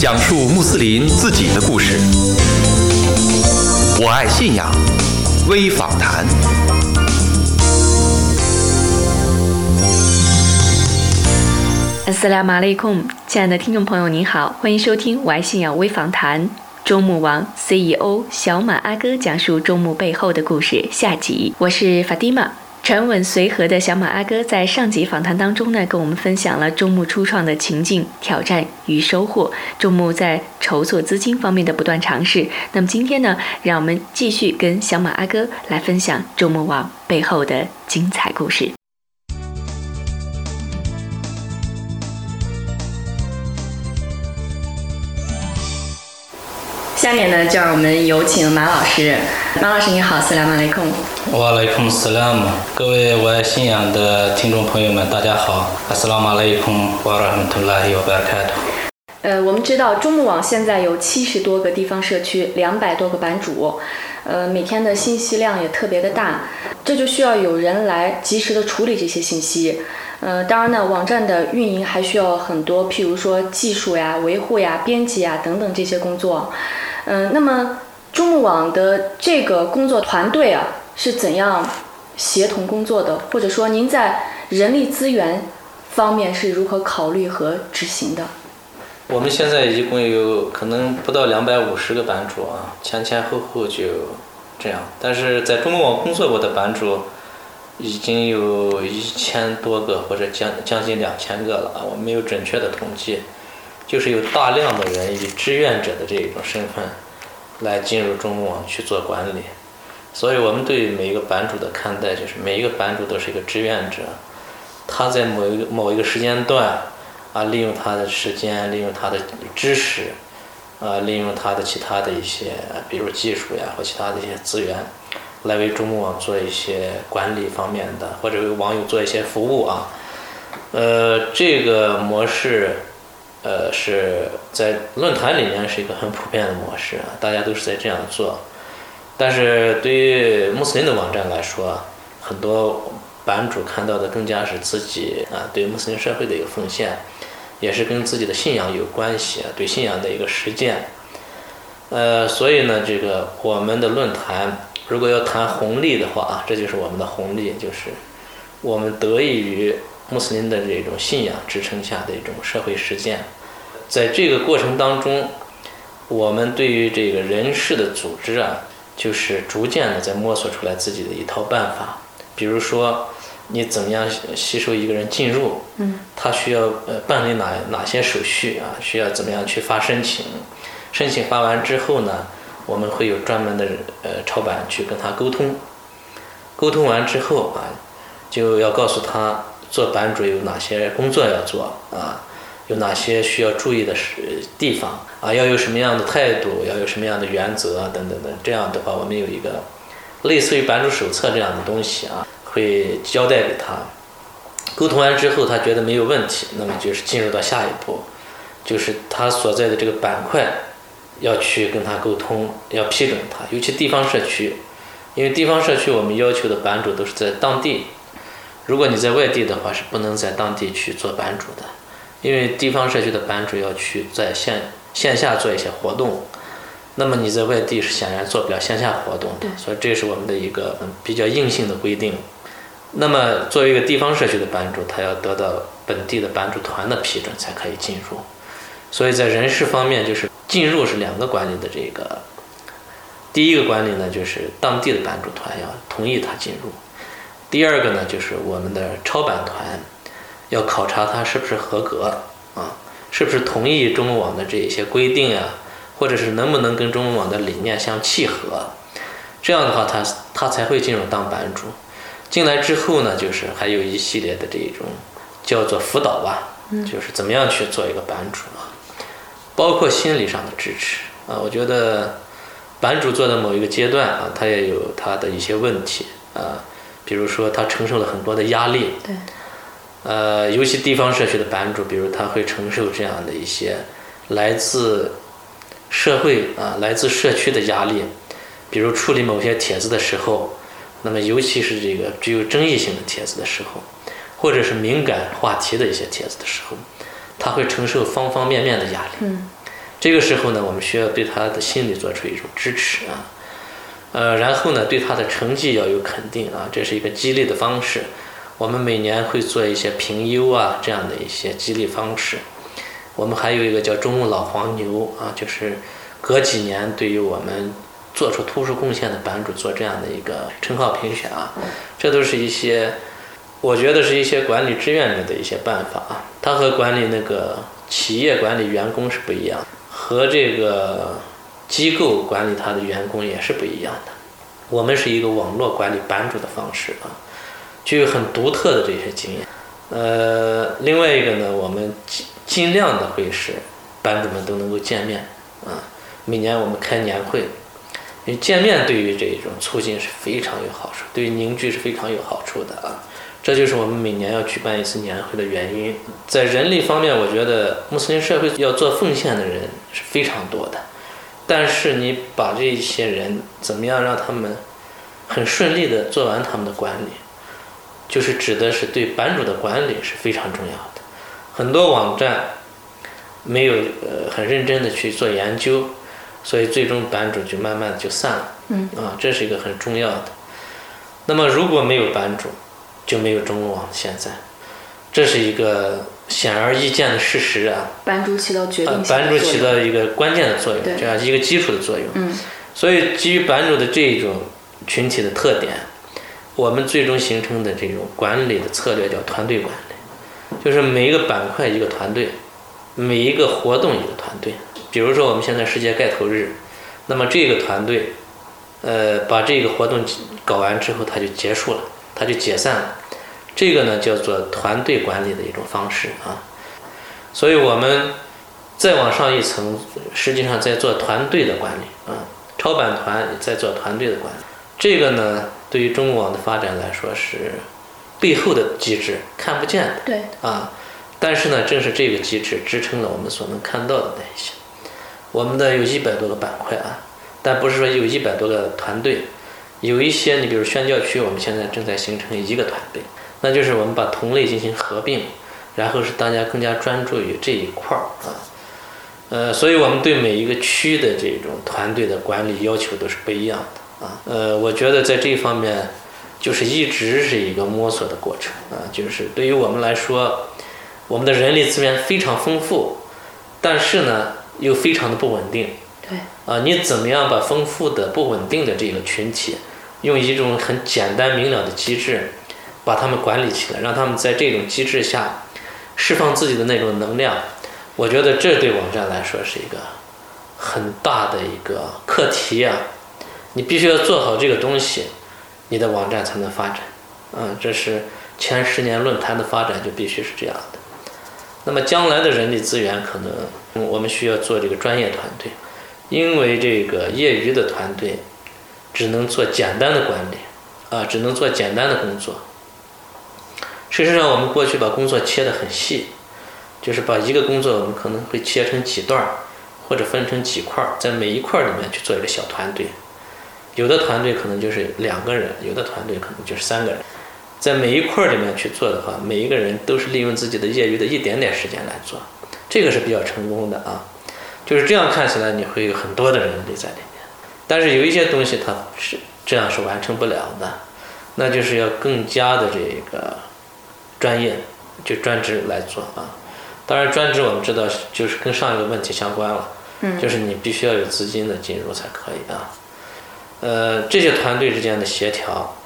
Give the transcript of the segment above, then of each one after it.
讲述穆斯林自己的故事。我爱信仰微访谈。阿斯拉马雷控，亲爱的听众朋友，您好，欢迎收听我爱信仰微访谈。中穆王 CEO 小马阿哥讲述中穆背后的故事下集，我是法蒂玛。沉稳随和的小马阿哥在上集访谈当中呢，跟我们分享了众目初创的情境、挑战与收获，众目在筹措资金方面的不断尝试。那么今天呢，让我们继续跟小马阿哥来分享众目网背后的精彩故事。下面呢，就让我们有请马老师。马老师你好，斯拉马雷控。瓦雷孔斯拉姆，各位我爱信仰的听众朋友们，大家好。阿斯拉马雷孔瓦拉姆图拉希瓦贝尔凯特。呃，我们知道中牧网现在有七十多个地方社区，两百多个版主，呃，每天的信息量也特别的大，这就需要有人来及时的处理这些信息。呃，当然呢，网站的运营还需要很多，譬如说技术呀、维护呀、编辑呀等等这些工作。嗯，那么中牧网的这个工作团队啊，是怎样协同工作的？或者说，您在人力资源方面是如何考虑和执行的？我们现在一共有可能不到两百五十个版主啊，前前后后就这样。但是在中牧网工作过的版主已经有一千多个或者将将近两千个了啊，我没有准确的统计。就是有大量的人以志愿者的这种身份来进入中牧网去做管理，所以我们对每一个版主的看待就是每一个版主都是一个志愿者，他在某一个某一个时间段啊，利用他的时间，利用他的知识，啊，利用他的其他的一些，比如技术呀或其他的一些资源，来为中牧网做一些管理方面的，或者为网友做一些服务啊，呃，这个模式。呃，是在论坛里面是一个很普遍的模式啊，大家都是在这样做。但是对于穆斯林的网站来说，很多版主看到的更加是自己啊对穆斯林社会的一个奉献，也是跟自己的信仰有关系，对信仰的一个实践。呃，所以呢，这个我们的论坛如果要谈红利的话啊，这就是我们的红利，就是我们得益于。穆斯林的这种信仰支撑下的一种社会实践，在这个过程当中，我们对于这个人事的组织啊，就是逐渐的在摸索出来自己的一套办法。比如说，你怎么样吸收一个人进入？嗯，他需要呃办理哪哪些手续啊？需要怎么样去发申请？申请发完之后呢，我们会有专门的呃超版去跟他沟通。沟通完之后啊，就要告诉他。做版主有哪些工作要做啊？有哪些需要注意的是地方啊？要有什么样的态度？要有什么样的原则等等等。这样的话，我们有一个类似于版主手册这样的东西啊，会交代给他。沟通完之后，他觉得没有问题，那么就是进入到下一步，就是他所在的这个板块要去跟他沟通，要批准他。尤其地方社区，因为地方社区我们要求的版主都是在当地。如果你在外地的话，是不能在当地去做版主的，因为地方社区的版主要去在线线下做一些活动，那么你在外地是显然做不了线下活动的，所以这是我们的一个比较硬性的规定。那么作为一个地方社区的版主，他要得到本地的版主团的批准才可以进入，所以在人事方面，就是进入是两个管理的这个，第一个管理呢，就是当地的版主团要同意他进入。第二个呢，就是我们的超版团要考察他是不是合格啊，是不是同意中文网的这些规定啊，或者是能不能跟中文网的理念相契合，这样的话他他才会进入当版主。进来之后呢，就是还有一系列的这种叫做辅导吧，就是怎么样去做一个版主啊，包括心理上的支持啊。我觉得版主做的某一个阶段啊，他也有他的一些问题啊。比如说，他承受了很多的压力。对。呃，尤其地方社区的版主，比如他会承受这样的一些来自社会啊、来自社区的压力。比如处理某些帖子的时候，那么尤其是这个具有争议性的帖子的时候，或者是敏感话题的一些帖子的时候，他会承受方方面面的压力。嗯。这个时候呢，我们需要对他的心理做出一种支持啊，呃，然后呢，对他的成绩要有肯定啊，这是一个激励的方式。我们每年会做一些评优啊这样的一些激励方式。我们还有一个叫“中牧老黄牛”啊，就是隔几年对于我们做出突出贡献的版主做这样的一个称号评选啊，这都是一些我觉得是一些管理志愿者的一些办法啊。它和管理那个企业管理员工是不一样，和这个机构管理他的员工也是不一样的。我们是一个网络管理班主的方式啊，具有很独特的这些经验。呃，另外一个呢，我们。尽尽量的会使班主们都能够见面啊！每年我们开年会，因为见面对于这种促进是非常有好处，对于凝聚是非常有好处的啊！这就是我们每年要举办一次年会的原因。在人力方面，我觉得穆斯林社会要做奉献的人是非常多的，但是你把这些人怎么样让他们很顺利的做完他们的管理，就是指的是对版主的管理是非常重要的。很多网站没有呃很认真的去做研究，所以最终版主就慢慢的就散了。嗯啊，这是一个很重要的。那么如果没有版主，就没有中文网现在，这是一个显而易见的事实啊。版主起到决定版主起到一个关键的作用，这样一个基础的作用。嗯。所以基于版主的这种群体的特点，我们最终形成的这种管理的策略叫团队管理。就是每一个板块一个团队，每一个活动一个团队。比如说我们现在世界盖头日，那么这个团队，呃，把这个活动搞完之后，它就结束了，它就解散了。这个呢叫做团队管理的一种方式啊。所以我们再往上一层，实际上在做团队的管理啊。超版团在做团队的管理。这个呢，对于中网的发展来说是。背后的机制看不见的，对啊，但是呢，正是这个机制支撑了我们所能看到的那一些。我们的有一百多个板块啊，但不是说有一百多个团队，有一些你比如宣教区，我们现在正在形成一个团队，那就是我们把同类进行合并，然后是大家更加专注于这一块儿啊，呃，所以我们对每一个区的这种团队的管理要求都是不一样的啊，呃，我觉得在这方面。就是一直是一个摸索的过程啊，就是对于我们来说，我们的人力资源非常丰富，但是呢又非常的不稳定。对。啊，你怎么样把丰富的不稳定的这个群体，用一种很简单明了的机制，把他们管理起来，让他们在这种机制下释放自己的那种能量？我觉得这对网站来说是一个很大的一个课题啊！你必须要做好这个东西。你的网站才能发展，嗯，这是前十年论坛的发展就必须是这样的。那么将来的人力资源可能我们需要做这个专业团队，因为这个业余的团队只能做简单的管理，啊，只能做简单的工作。事实上，我们过去把工作切得很细，就是把一个工作我们可能会切成几段儿，或者分成几块儿，在每一块儿里面去做一个小团队。有的团队可能就是两个人，有的团队可能就是三个人，在每一块儿里面去做的话，每一个人都是利用自己的业余的一点点时间来做，这个是比较成功的啊。就是这样看起来，你会有很多的人力在里面，但是有一些东西它是这样是完成不了的，那就是要更加的这个专业，就专职来做啊。当然，专职我们知道就是跟上一个问题相关了，嗯，就是你必须要有资金的进入才可以啊。呃，这些团队之间的协调，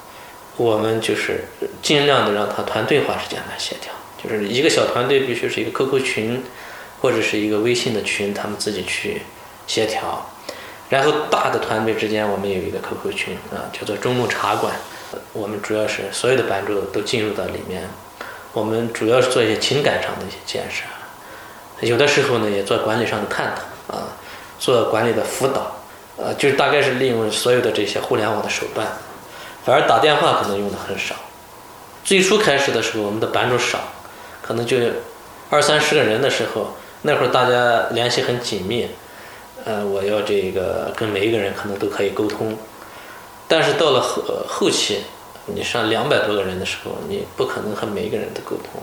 我们就是尽量的让它团队化之间来协调，就是一个小团队必须是一个 QQ 群或者是一个微信的群，他们自己去协调。然后大的团队之间，我们有一个 QQ 群啊，叫做中牧茶馆，我们主要是所有的版主都进入到里面，我们主要是做一些情感上的一些建设，有的时候呢也做管理上的探讨啊，做管理的辅导。呃，就是大概是利用所有的这些互联网的手段，反而打电话可能用的很少。最初开始的时候，我们的版主少，可能就二三十个人的时候，那会儿大家联系很紧密，呃，我要这个跟每一个人可能都可以沟通。但是到了后后期，你上两百多个人的时候，你不可能和每一个人都沟通。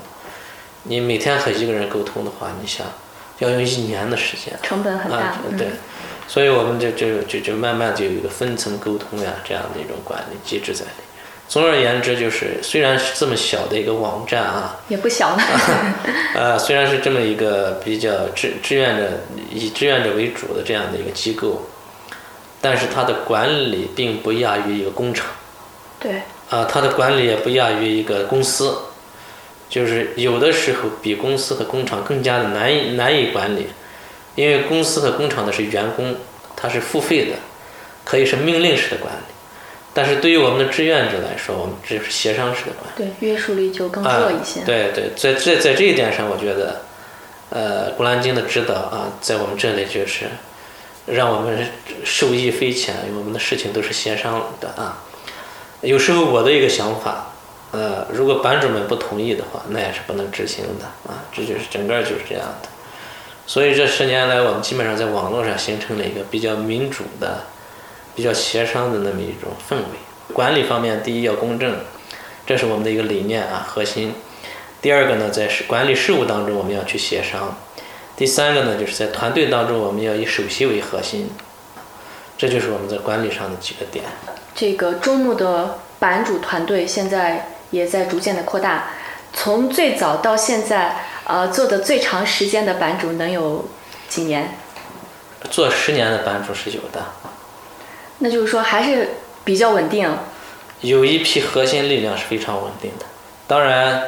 你每天和一个人沟通的话，你想要用一年的时间，成本很大啊，对，所以我们就就就就慢慢就有一个分层沟通呀，这样的一种管理机制在里面。总而言之，就是虽然是这么小的一个网站啊，也不小了。呃，虽然是这么一个比较志志愿者以志愿者为主的这样的一个机构，但是它的管理并不亚于一个工厂。对。啊，它的管理也不亚于一个公司，就是有的时候比公司和工厂更加的难以难以管理，因为公司和工厂的是员工，它是付费的，可以是命令式的管理。但是对于我们的志愿者来说，我们这是协商式的管理，对约束力就更弱一些。对对，在在在这一点上，我觉得，呃，《古兰经》的指导啊，在我们这里就是让我们受益匪浅，因为我们的事情都是协商的啊。有时候我的一个想法，呃，如果版主们不同意的话，那也是不能执行的啊。这就是整个就是这样的。所以这十年来，我们基本上在网络上形成了一个比较民主的。比较协商的那么一种氛围，管理方面，第一要公正，这是我们的一个理念啊核心。第二个呢，在管理事务当中，我们要去协商。第三个呢，就是在团队当中，我们要以首席为核心。这就是我们在管理上的几个点。这个中牧的版主团队现在也在逐渐的扩大，从最早到现在，呃，做的最长时间的版主能有几年？做十年的版主是有的。那就是说还是比较稳定，有一批核心力量是非常稳定的。当然，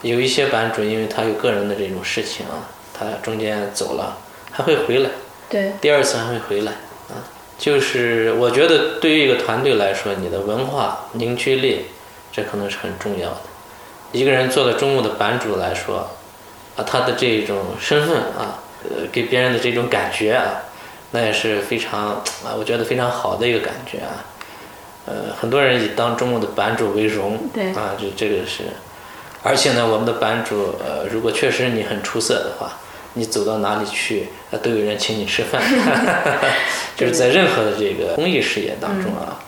有一些版主因为他有个人的这种事情啊，他中间走了，还会回来。对。第二次还会回来啊。就是我觉得对于一个团队来说，你的文化凝聚力，这可能是很重要的。一个人做了中牧的版主来说，啊，他的这种身份啊，呃，给别人的这种感觉啊。那也是非常啊，我觉得非常好的一个感觉啊。呃，很多人以当中牧的版主为荣，对啊，就这个是。而且呢，我们的版主呃，如果确实你很出色的话，你走到哪里去，都有人请你吃饭。就是在任何的这个公益事业当中啊，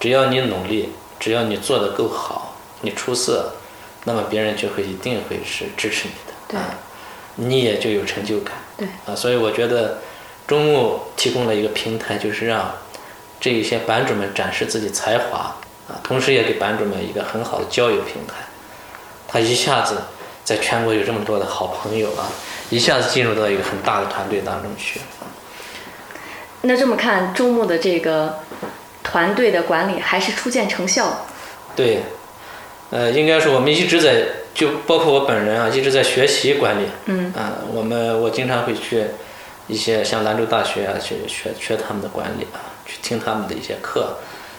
只要你努力，只要你做的够好，你出色，那么别人就会一定会是支持你的，对，你也就有成就感，对啊，所以我觉得。中牧提供了一个平台，就是让这一些版主们展示自己才华啊，同时也给版主们一个很好的交友平台。他一下子在全国有这么多的好朋友啊，一下子进入到一个很大的团队当中去。那这么看，中牧的这个团队的管理还是初见成效。对，呃，应该说我们一直在，就包括我本人啊，一直在学习管理。嗯。啊，我们我经常会去。一些像兰州大学啊，去学学他们的管理啊，去听他们的一些课。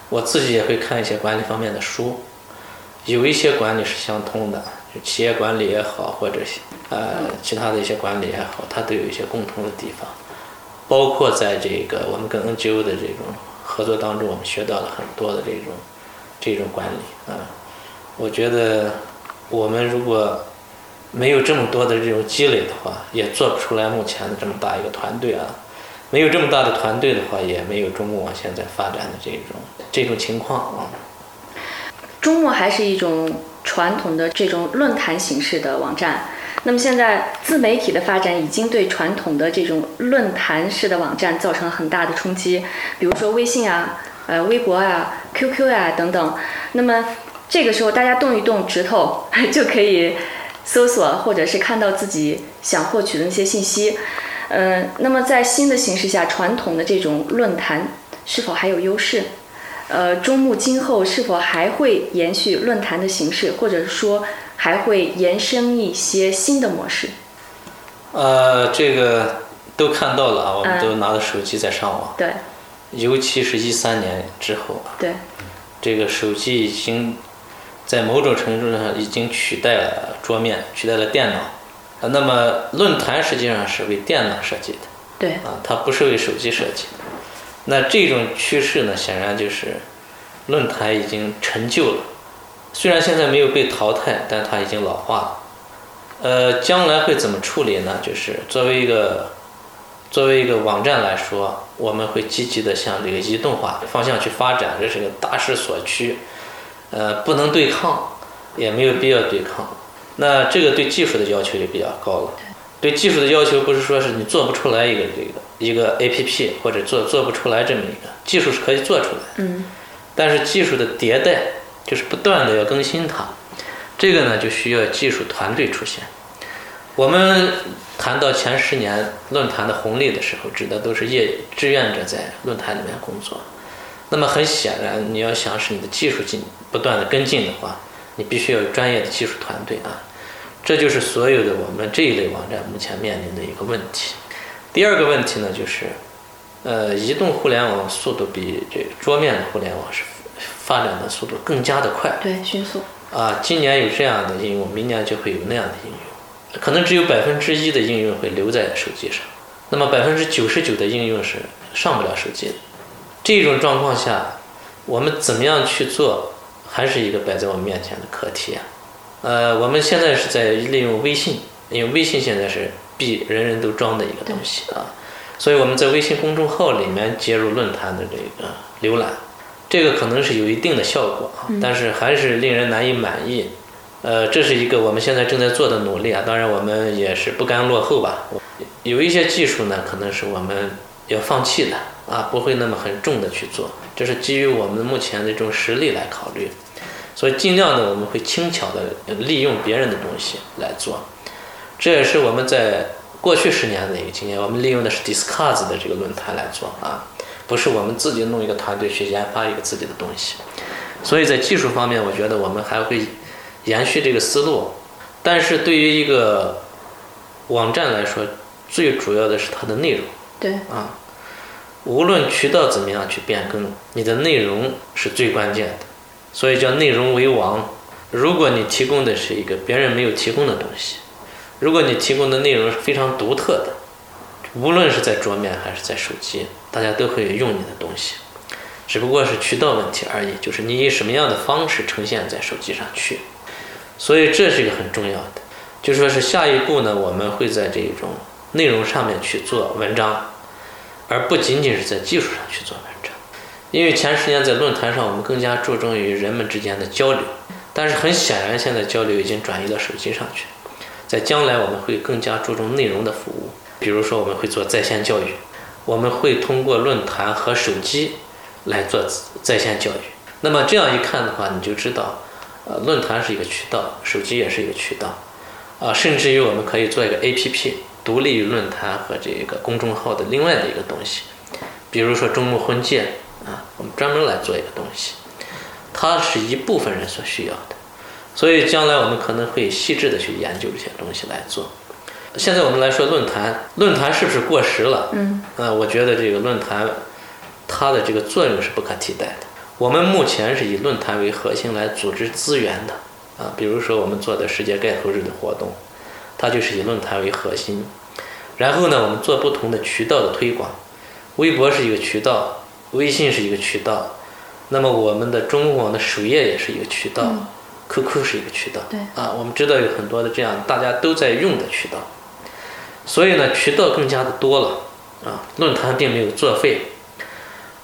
我自己也会看一些管理方面的书，有一些管理是相通的，就企业管理也好，或者呃其他的一些管理也好，它都有一些共同的地方。包括在这个我们跟 NGO 的这种合作当中，我们学到了很多的这种这种管理啊。我觉得我们如果没有这么多的这种积累的话，也做不出来目前的这么大一个团队啊。没有这么大的团队的话，也没有中牧网现在发展的这种这种情况啊。中牧还是一种传统的这种论坛形式的网站，那么现在自媒体的发展已经对传统的这种论坛式的网站造成了很大的冲击，比如说微信啊、呃微博啊、QQ 呀等等。那么这个时候大家动一动指头 就可以。搜索或者是看到自己想获取的那些信息，嗯，那么在新的形势下，传统的这种论坛是否还有优势？呃，中牧今后是否还会延续论坛的形式，或者说还会延伸一些新的模式？呃，这个都看到了啊，我们都拿着手机在上网。对。尤其是一三年之后啊。对。这个手机已经。在某种程度上已经取代了桌面，取代了电脑。啊，那么论坛实际上是为电脑设计的，对，啊，它不是为手机设计的。那这种趋势呢，显然就是论坛已经陈旧了。虽然现在没有被淘汰，但它已经老化了。呃，将来会怎么处理呢？就是作为一个作为一个网站来说，我们会积极的向这个移动化方向去发展，这是个大势所趋。呃，不能对抗，也没有必要对抗。那这个对技术的要求就比较高了。对技术的要求不是说是你做不出来一个这个一个 A P P 或者做做不出来这么一个技术是可以做出来，嗯，但是技术的迭代就是不断的要更新它，这个呢就需要技术团队出现。我们谈到前十年论坛的红利的时候，指的都是业志愿者在论坛里面工作。那么很显然，你要想使你的技术进不断的跟进的话，你必须要有专业的技术团队啊。这就是所有的我们这一类网站目前面临的一个问题。第二个问题呢，就是，呃，移动互联网速度比这个桌面的互联网是发展的速度更加的快。对，迅速。啊，今年有这样的应用，明年就会有那样的应用。可能只有百分之一的应用会留在手机上，那么百分之九十九的应用是上不了手机的。这种状况下，我们怎么样去做，还是一个摆在我们面前的课题啊。呃，我们现在是在利用微信，因为微信现在是必人人都装的一个东西啊，所以我们在微信公众号里面接入论坛的这个浏览，这个可能是有一定的效果啊，但是还是令人难以满意。呃，这是一个我们现在正在做的努力啊。当然，我们也是不甘落后吧。有一些技术呢，可能是我们要放弃的啊，不会那么很重的去做。这是基于我们目前的这种实力来考虑。所以，尽量的我们会轻巧的利用别人的东西来做。这也是我们在过去十年的一个经验。我们利用的是 Discuss 的这个论坛来做啊，不是我们自己弄一个团队去研发一个自己的东西。所以在技术方面，我觉得我们还会。延续这个思路，但是对于一个网站来说，最主要的是它的内容。对啊，无论渠道怎么样去变更，你的内容是最关键的。所以叫内容为王。如果你提供的是一个别人没有提供的东西，如果你提供的内容是非常独特的，无论是在桌面还是在手机，大家都可以用你的东西，只不过是渠道问题而已。就是你以什么样的方式呈现在手机上去。所以这是一个很重要的，就说是下一步呢，我们会在这种内容上面去做文章，而不仅仅是在技术上去做文章。因为前十年在论坛上，我们更加注重于人们之间的交流，但是很显然，现在交流已经转移到手机上去。在将来，我们会更加注重内容的服务，比如说我们会做在线教育，我们会通过论坛和手机来做在线教育。那么这样一看的话，你就知道。呃，论坛是一个渠道，手机也是一个渠道，啊，甚至于我们可以做一个 APP，独立于论坛和这个公众号的另外的一个东西，比如说周末婚介啊，我们专门来做一个东西，它是一部分人所需要的，所以将来我们可能会细致的去研究这些东西来做。现在我们来说论坛，论坛是不是过时了？嗯，啊，我觉得这个论坛它的这个作用是不可替代的。我们目前是以论坛为核心来组织资源的，啊，比如说我们做的世界盖头日的活动，它就是以论坛为核心。然后呢，我们做不同的渠道的推广，微博是一个渠道，微信是一个渠道，那么我们的中网的首页也是一个渠道，QQ 是一个渠道，对，啊，我们知道有很多的这样大家都在用的渠道，所以呢，渠道更加的多了，啊，论坛并没有作废。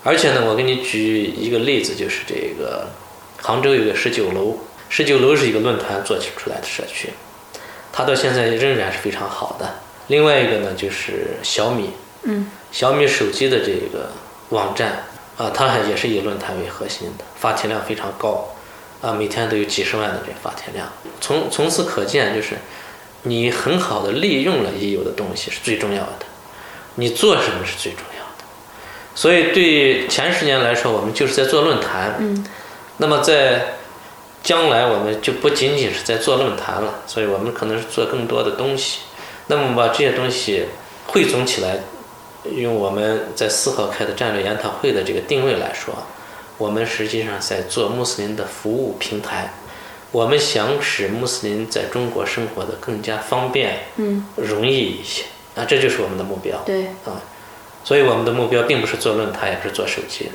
而且呢，我给你举一个例子，就是这个杭州有个十九楼，十九楼是一个论坛做起出来的社区，它到现在仍然是非常好的。另外一个呢，就是小米，嗯，小米手机的这个网站啊，它还也是以论坛为核心的，发帖量非常高，啊，每天都有几十万的这发帖量。从从此可见，就是你很好的利用了已有的东西是最重要的，你做什么是最重要的。所以，对前十年来说，我们就是在做论坛。嗯。那么，在将来，我们就不仅仅是在做论坛了。所以我们可能是做更多的东西。那么，把这些东西汇总起来，用我们在四号开的战略研讨会的这个定位来说，我们实际上在做穆斯林的服务平台。我们想使穆斯林在中国生活的更加方便、嗯，容易一些。啊，这就是我们的目标。对。啊。所以我们的目标并不是做论坛，也不是做手机。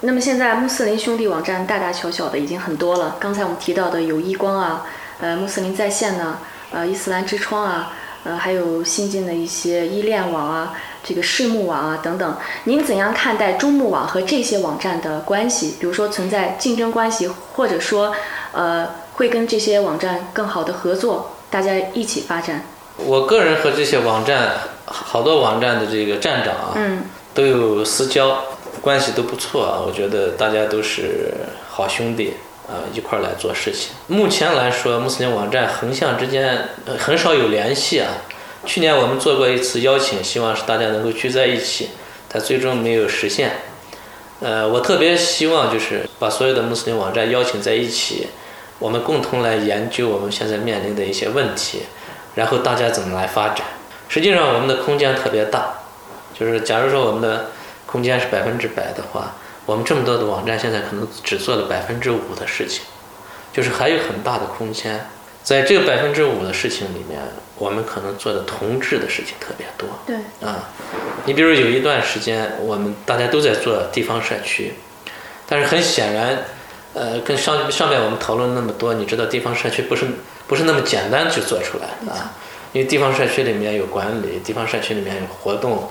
那么现在穆斯林兄弟网站大大小小的已经很多了。刚才我们提到的有易光啊，呃，穆斯林在线呢，呃，伊斯兰之窗啊，呃，还有新进的一些依恋网啊，这个视目网啊等等。您怎样看待中穆网和这些网站的关系？比如说存在竞争关系，或者说，呃，会跟这些网站更好的合作，大家一起发展？我个人和这些网站好多网站的这个站长啊，嗯都有私交，关系都不错啊。我觉得大家都是好兄弟啊，一块儿来做事情。目前来说，穆斯林网站横向之间呃很少有联系啊。去年我们做过一次邀请，希望是大家能够聚在一起，但最终没有实现。呃，我特别希望就是把所有的穆斯林网站邀请在一起，我们共同来研究我们现在面临的一些问题，然后大家怎么来发展。实际上，我们的空间特别大，就是假如说我们的空间是百分之百的话，我们这么多的网站现在可能只做了百分之五的事情，就是还有很大的空间。在这个百分之五的事情里面，我们可能做的同质的事情特别多。对，啊，你比如有一段时间，我们大家都在做地方社区，但是很显然，呃，跟上上面我们讨论那么多，你知道地方社区不是不是那么简单就做出来的啊，因为地方社区里面有管理，地方社区里面有活动，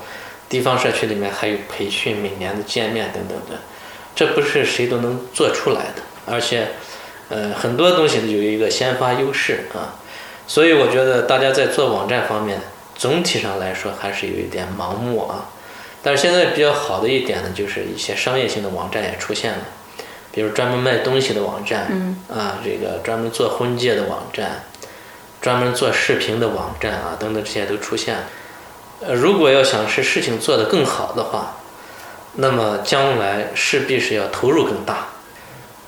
地方社区里面还有培训，每年的见面等等的，这不是谁都能做出来的，而且，呃，很多东西有一个先发优势啊。所以我觉得大家在做网站方面，总体上来说还是有一点盲目啊。但是现在比较好的一点呢，就是一些商业性的网站也出现了，比如专门卖东西的网站，嗯啊，这个专门做婚介的网站，专门做视频的网站啊，等等这些都出现了。呃，如果要想是事情做得更好的话，那么将来势必是要投入更大。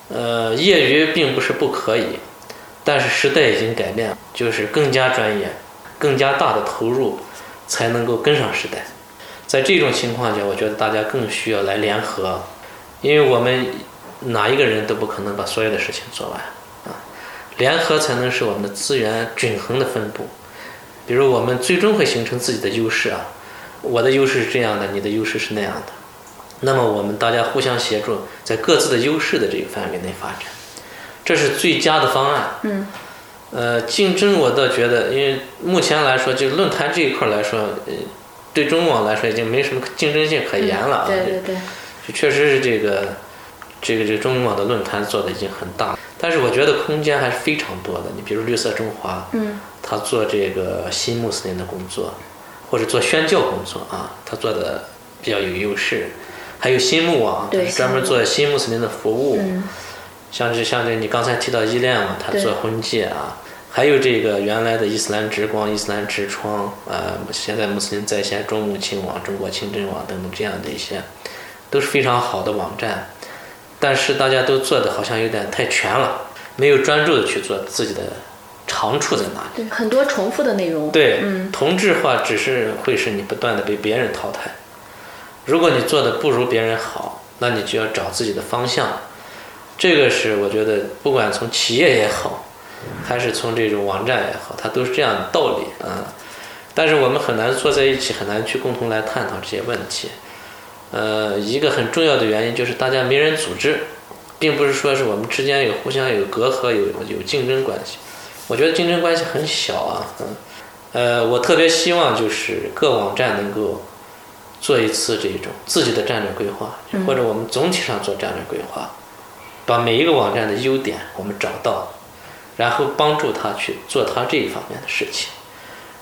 呃，业余并不是不可以。但是时代已经改变了，就是更加专业、更加大的投入，才能够跟上时代。在这种情况下，我觉得大家更需要来联合，因为我们哪一个人都不可能把所有的事情做完啊，联合才能使我们的资源均衡的分布。比如我们最终会形成自己的优势啊，我的优势是这样的，你的优势是那样的，那么我们大家互相协助，在各自的优势的这个范围内发展。这是最佳的方案。嗯，呃，竞争我倒觉得，因为目前来说，就论坛这一块来说，呃，对中网来说已经没什么竞争性可言了啊。对对对，就确实是这个，这个这个中网的论坛做的已经很大，但是我觉得空间还是非常多的。你比如绿色中华，嗯，他做这个新穆斯林的工作，或者做宣教工作啊，他做的比较有优势。还有新穆网，对专门做新穆斯林的服务。嗯像这像这你刚才提到依恋嘛，他做婚戒啊，还有这个原来的伊斯兰之光、伊斯兰之窗，呃，现在穆斯林在线、中穆亲网、中国清真网等等这样的一些，都是非常好的网站，但是大家都做的好像有点太全了，没有专注的去做自己的长处在哪里。对，很多重复的内容。对，嗯同质化只是会使你不断的被别人淘汰。如果你做的不如别人好，那你就要找自己的方向。这个是我觉得，不管从企业也好，还是从这种网站也好，它都是这样的道理啊。但是我们很难坐在一起，很难去共同来探讨这些问题。呃，一个很重要的原因就是大家没人组织，并不是说是我们之间有互相有隔阂、有有竞争关系。我觉得竞争关系很小啊，嗯。呃，我特别希望就是各网站能够做一次这种自己的战略规划，或者我们总体上做战略规划，把每一个网站的优点我们找到，然后帮助他去做他这一方面的事情，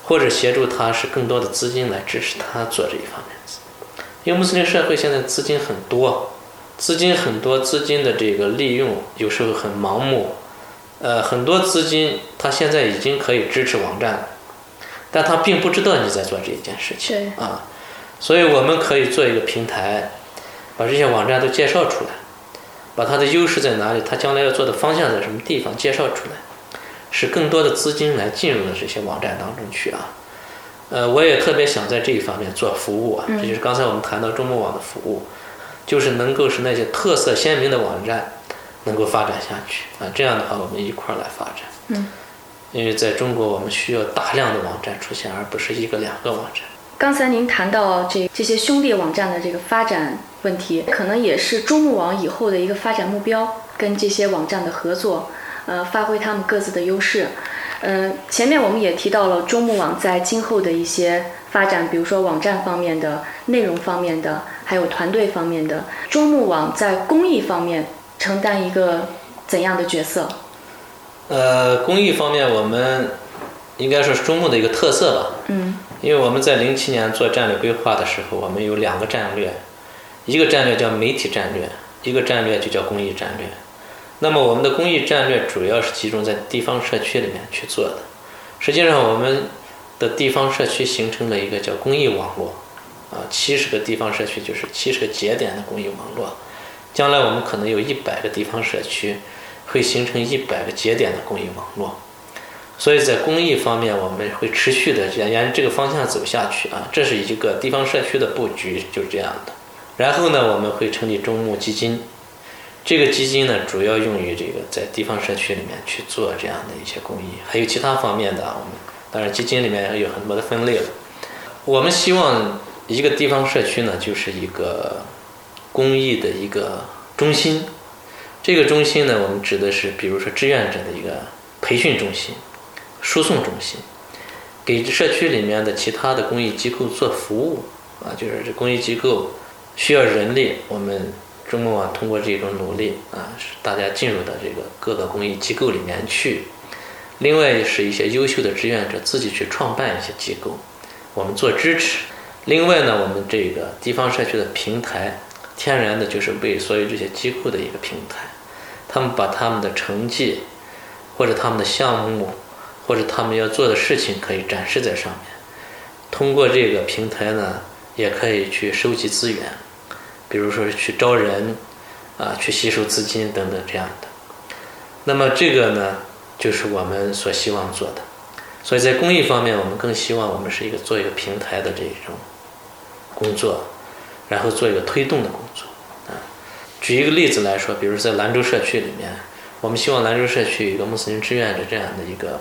或者协助他是更多的资金来支持他做这一方面的。因为穆斯林社会现在资金很多，资金很多，资金的这个利用有时候很盲目，呃，很多资金他现在已经可以支持网站了。但他并不知道你在做这一件事情啊，所以我们可以做一个平台，把这些网站都介绍出来，把它的优势在哪里，它将来要做的方向在什么地方介绍出来，使更多的资金来进入到这些网站当中去啊。呃，我也特别想在这一方面做服务啊，这就是刚才我们谈到中国网的服务，就是能够使那些特色鲜明的网站能够发展下去啊，这样的话我们一块儿来发展。嗯。因为在中国，我们需要大量的网站出现，而不是一个两个网站。刚才您谈到这这些兄弟网站的这个发展问题，可能也是中穆网以后的一个发展目标，跟这些网站的合作，呃，发挥他们各自的优势。嗯、前面我们也提到了中穆网在今后的一些发展，比如说网站方面的、内容方面的，还有团队方面的。中穆网在公益方面承担一个怎样的角色？呃，公益方面，我们应该说是中牧的一个特色吧。嗯因为我们在零七年做战略规划的时候，我们有两个战略，一个战略叫媒体战略，一个战略就叫公益战略。那么我们的公益战略主要是集中在地方社区里面去做的。实际上，我们的地方社区形成了一个叫公益网络，啊，七十个地方社区就是七十个节点的公益网络。将来我们可能有一百个地方社区，会形成一百个节点的公益网络。所以在公益方面，我们会持续的沿沿这个方向走下去啊，这是一个地方社区的布局，就是这样的。然后呢，我们会成立中牧基金，这个基金呢，主要用于这个在地方社区里面去做这样的一些公益，还有其他方面的啊。我们当然基金里面有很多的分类了。我们希望一个地方社区呢，就是一个公益的一个中心。这个中心呢，我们指的是比如说志愿者的一个培训中心。输送中心，给社区里面的其他的公益机构做服务啊，就是这公益机构需要人力，我们中国网通过这种努力啊，使大家进入到这个各个公益机构里面去。另外是一些优秀的志愿者自己去创办一些机构，我们做支持。另外呢，我们这个地方社区的平台，天然的就是为所有这些机构的一个平台，他们把他们的成绩或者他们的项目。或者他们要做的事情可以展示在上面，通过这个平台呢，也可以去收集资源，比如说去招人，啊，去吸收资金等等这样的。那么这个呢，就是我们所希望做的。所以在公益方面，我们更希望我们是一个做一个平台的这种工作，然后做一个推动的工作。啊，举一个例子来说，比如在兰州社区里面，我们希望兰州社区有一个穆斯林志愿者这样的一个。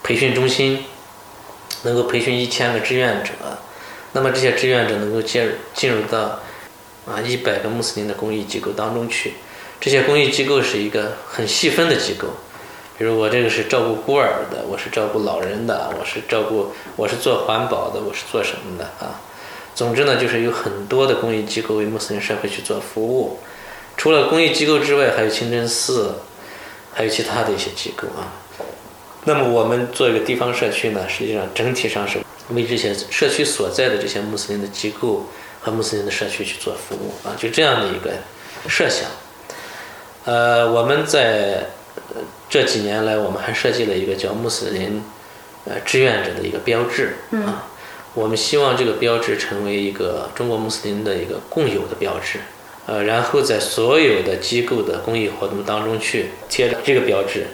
培训中心能够培训一千个志愿者，那么这些志愿者能够进进入到啊一百个穆斯林的公益机构当中去。这些公益机构是一个很细分的机构，比如我这个是照顾孤儿的，我是照顾老人的，我是照顾我是做环保的，我是做什么的啊？总之呢，就是有很多的公益机构为穆斯林社会去做服务。除了公益机构之外，还有清真寺，还有其他的一些机构啊。那么我们做一个地方社区呢，实际上整体上是为这些社区所在的这些穆斯林的机构和穆斯林的社区去做服务啊，就这样的一个设想。呃，我们在这几年来，我们还设计了一个叫穆斯林呃志愿者的一个标志啊，我们希望这个标志成为一个中国穆斯林的一个共有的标志，呃，然后在所有的机构的公益活动当中去贴这个标志。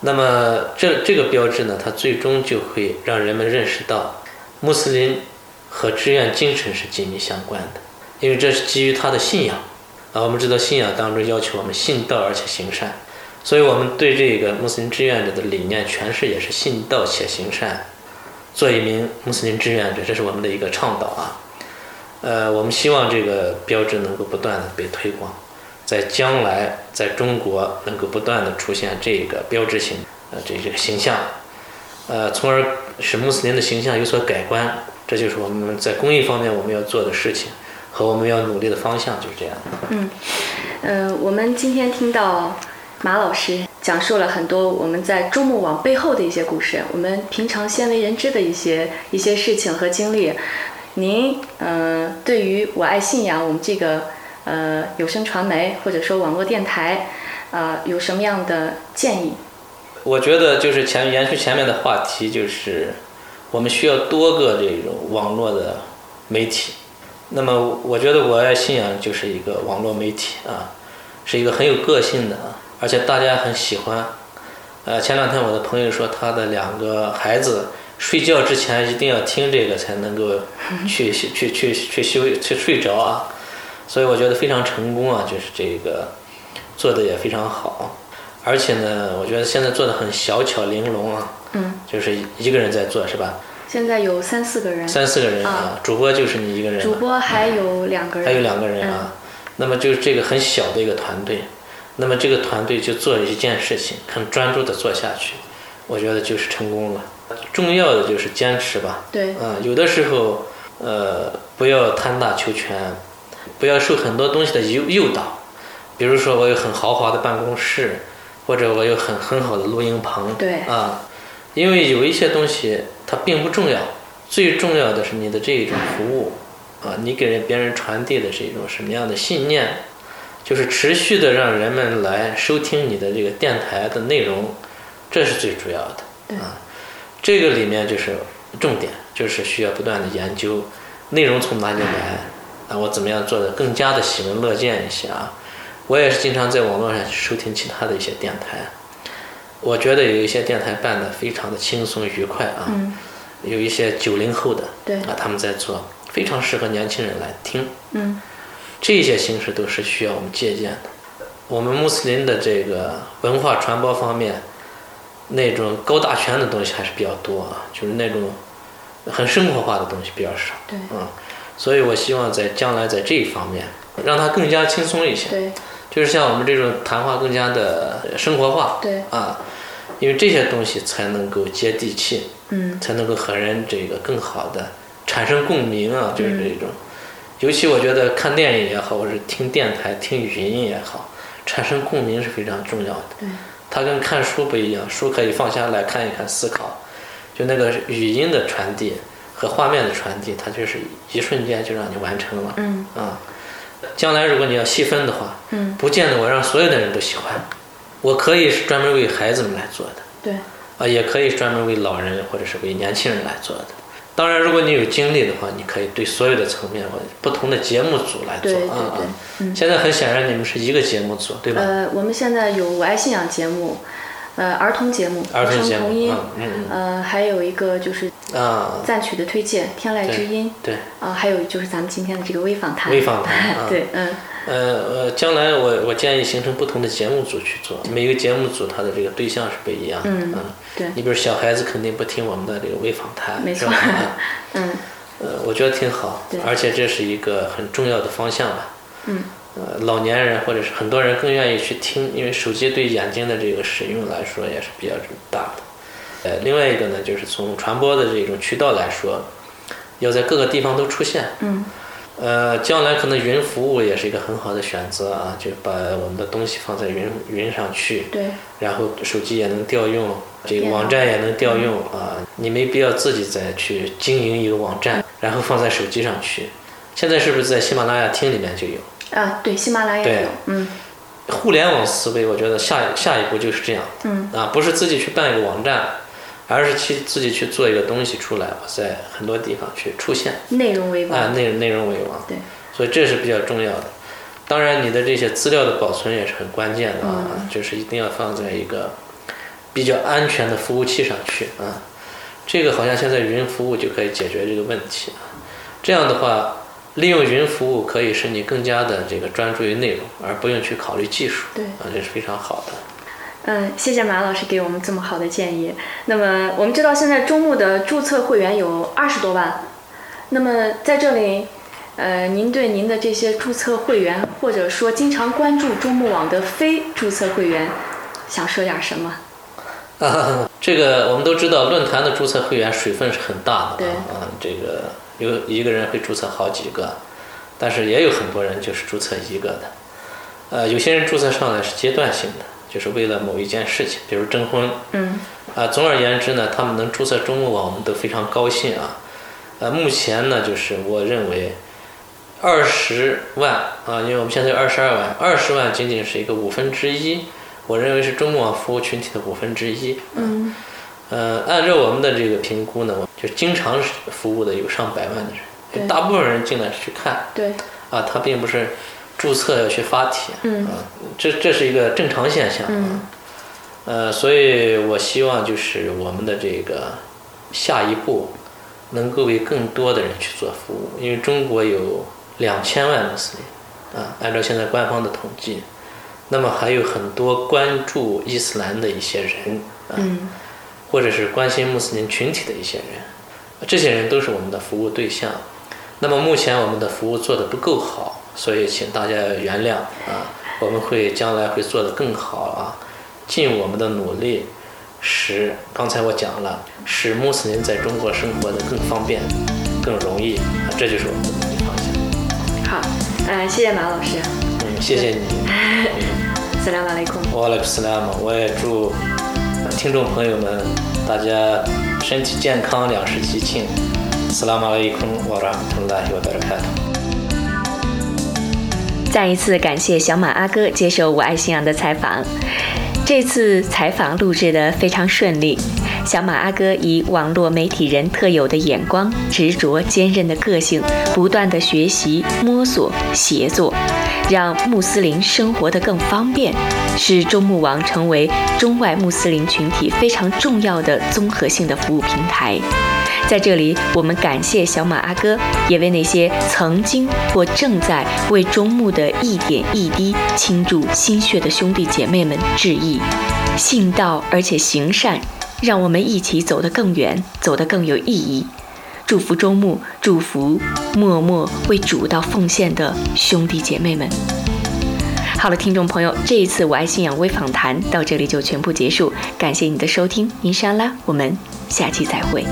那么这这个标志呢，它最终就会让人们认识到，穆斯林和志愿精神是紧密相关的，因为这是基于他的信仰啊。我们知道信仰当中要求我们信道而且行善，所以我们对这个穆斯林志愿者的理念诠释也是信道且行善，做一名穆斯林志愿者，这是我们的一个倡导啊。呃，我们希望这个标志能够不断的被推广。在将来，在中国能够不断的出现这个标志性呃这这个形象，呃，从而使穆斯林的形象有所改观，这就是我们在公益方面我们要做的事情和我们要努力的方向，就是这样。嗯，呃，我们今天听到马老师讲述了很多我们在周牧网背后的一些故事，我们平常鲜为人知的一些一些事情和经历。您，呃，对于我爱信仰，我们这个。呃，有声传媒或者说网络电台，呃，有什么样的建议？我觉得就是前延续前面的话题，就是我们需要多个这种网络的媒体。那么，我觉得我爱信仰就是一个网络媒体啊，是一个很有个性的，而且大家很喜欢。呃，前两天我的朋友说，他的两个孩子睡觉之前一定要听这个，才能够去 去去去休去睡着啊。所以我觉得非常成功啊，就是这个做的也非常好，而且呢，我觉得现在做的很小巧玲珑啊，嗯，就是一个人在做是吧？现在有三四个人，三四个人啊，主播就是你一个人，主播还有两个人，还有两个人啊，那么就是这个很小的一个团队，那么这个团队就做一件事情，很专注的做下去，我觉得就是成功了。重要的就是坚持吧，对，嗯，有的时候呃不要贪大求全。不要受很多东西的诱诱导，比如说我有很豪华的办公室，或者我有很很好的录音棚，对啊，因为有一些东西它并不重要，最重要的是你的这一种服务啊，你给人别人传递的是一种什么样的信念，就是持续的让人们来收听你的这个电台的内容，这是最主要的啊。这个里面就是重点，就是需要不断的研究内容从哪里来啊，我怎么样做的更加的喜闻乐见一些啊。我也是经常在网络上去收听其他的一些电台，我觉得有一些电台办的非常的轻松愉快啊，有一些九零后的对啊他们在做，非常适合年轻人来听。嗯这些形式都是需要我们借鉴的。我们穆斯林的这个文化传播方面，那种高大全的东西还是比较多啊，就是那种很生活化的东西比较少。对嗯，所以我希望在将来在这一方面，让它更加轻松一些。对就是像我们这种谈话更加的生活化。对啊，因为这些东西才能够接地气，嗯才能够和人这个更好的产生共鸣啊，就是这嗯种。尤其我觉得看电影也好，或者听电台、听语音也好，产生共鸣是非常重要的。对它跟看书不一样，书可以放下来看一看、思考，就那个语音的传递和画面的传递，它就是一瞬间就让你完成了。嗯啊，将来如果你要细分的话，嗯不见得我让所有的人都喜欢，我可以是专门为孩子们来做的，对啊，也可以专门为老人或者是为年轻人来做的。当然，如果你有精力的话，你可以对所有的层面或者不同的节目组来做啊。嗯现在很显然，你们是一个节目组，对吧？呃，我们现在有我爱信仰节目，呃，儿童节目，儿童童音，呃，还有一个就是啊，赞曲的推荐，天籁之音，对，啊、还有就是咱们今天的这个微访谈，微访谈啊。对，嗯。呃呃，将来我我建议形成不同的节目组去做，每个节目组它的这个对象是不一样的。嗯嗯。对。你比如小孩子肯定不听我们的这个微访谈，没错。嗯。呃，我觉得挺好对，而且这是一个很重要的方向吧。嗯呃，老年人或者是很多人更愿意去听，因为手机对眼睛的这个使用来说也是比较大的。呃，另外一个呢，就是从传播的这种渠道来说，要在各个地方都出现。嗯呃，将来可能云服务也是一个很好的选择啊，就把我们的东西放在云云上去，对然后手机也能调用，这个网站也能调用啊，你没必要自己再去经营一个网站，然后放在手机上去。现在是不是在喜马拉雅听里面就有？啊，对，喜马拉雅也有，嗯互联网思维，我觉得下下一步就是这样嗯啊，不是自己去办一个网站，而是去自己去做一个东西出来，在很多地方去出现内容为王，啊，内内容为王。对，所以这是比较重要的。当然，你的这些资料的保存也是很关键的啊，嗯就是一定要放在一个比较安全的服务器上去啊。这个好像现在云服务就可以解决这个问题啊。这样的话，利用云服务可以使你更加的这个专注于内容，而不用去考虑技术。对啊，这是非常好的。嗯，谢谢马老师给我们这么好的建议。那么我们知道现在中牧的注册会员有二十多万，那么在这里，呃，您对您的这些注册会员，或者说经常关注中牧网的非注册会员，想说点什么？啊，这个我们都知道，论坛的注册会员水分是很大的对啊。啊，这个有一个人会注册好几个，但是也有很多人就是注册一个的。呃，有些人注册上来是阶段性的，就是为了某一件事情，比如征婚。嗯啊，总而言之呢，他们能注册中牧网，我们都非常高兴啊。呃，目前呢，就是我认为二十万啊，因为我们现在有二十二万，二十万仅仅是一个五分之一，我认为是中牧网服务群体的五分之一。嗯呃，按照我们的这个评估呢，我就经常服务的有上百万的人，大部分人进来是去看对，啊，他并不是注册要去发帖，嗯。啊，这这是一个正常现象啊。嗯呃，所以我希望就是我们的这个下一步能够为更多的人去做服务，因为中国有两千万穆斯林啊，按照现在官方的统计，那么还有很多关注伊斯兰的一些人啊，嗯或者是关心穆斯林群体的一些人，这些人都是我们的服务对象。那么目前我们的服务做得不够好，所以请大家原谅啊，我们会将来会做得更好啊，尽我们的努力，使刚才我讲了，使穆斯林在中国生活的更方便、更容易啊，这就是我们的努力方向。好，呃，谢谢马老师，嗯，谢谢你。斯拉马雷库。瓦莱克斯拉姆，我也祝呃听众朋友们，大家身体健康，两世吉庆。斯拉马雷空瓦拉图拉尤德尔卡再一次感谢小马阿哥接受我爱信仰的采访。这次采访录制的非常顺利，小马阿哥以网络媒体人特有的眼光、执着、坚韧的个性，不断的学习、摸索、协作，让穆斯林生活的更方便，使中穆网成为中外穆斯林群体非常重要的综合性的服务平台。在这里，我们感谢小马阿哥，也为那些曾经或正在为中牧的一点一滴倾注心血的兄弟姐妹们致意。信道而且行善，让我们一起走得更远，走得更有意义。祝福中牧，祝福默默为主道奉献的兄弟姐妹们。好了，听众朋友，这一次我爱信仰微访谈到这里就全部结束，感谢你的收听，伊莎拉，我们下期再会。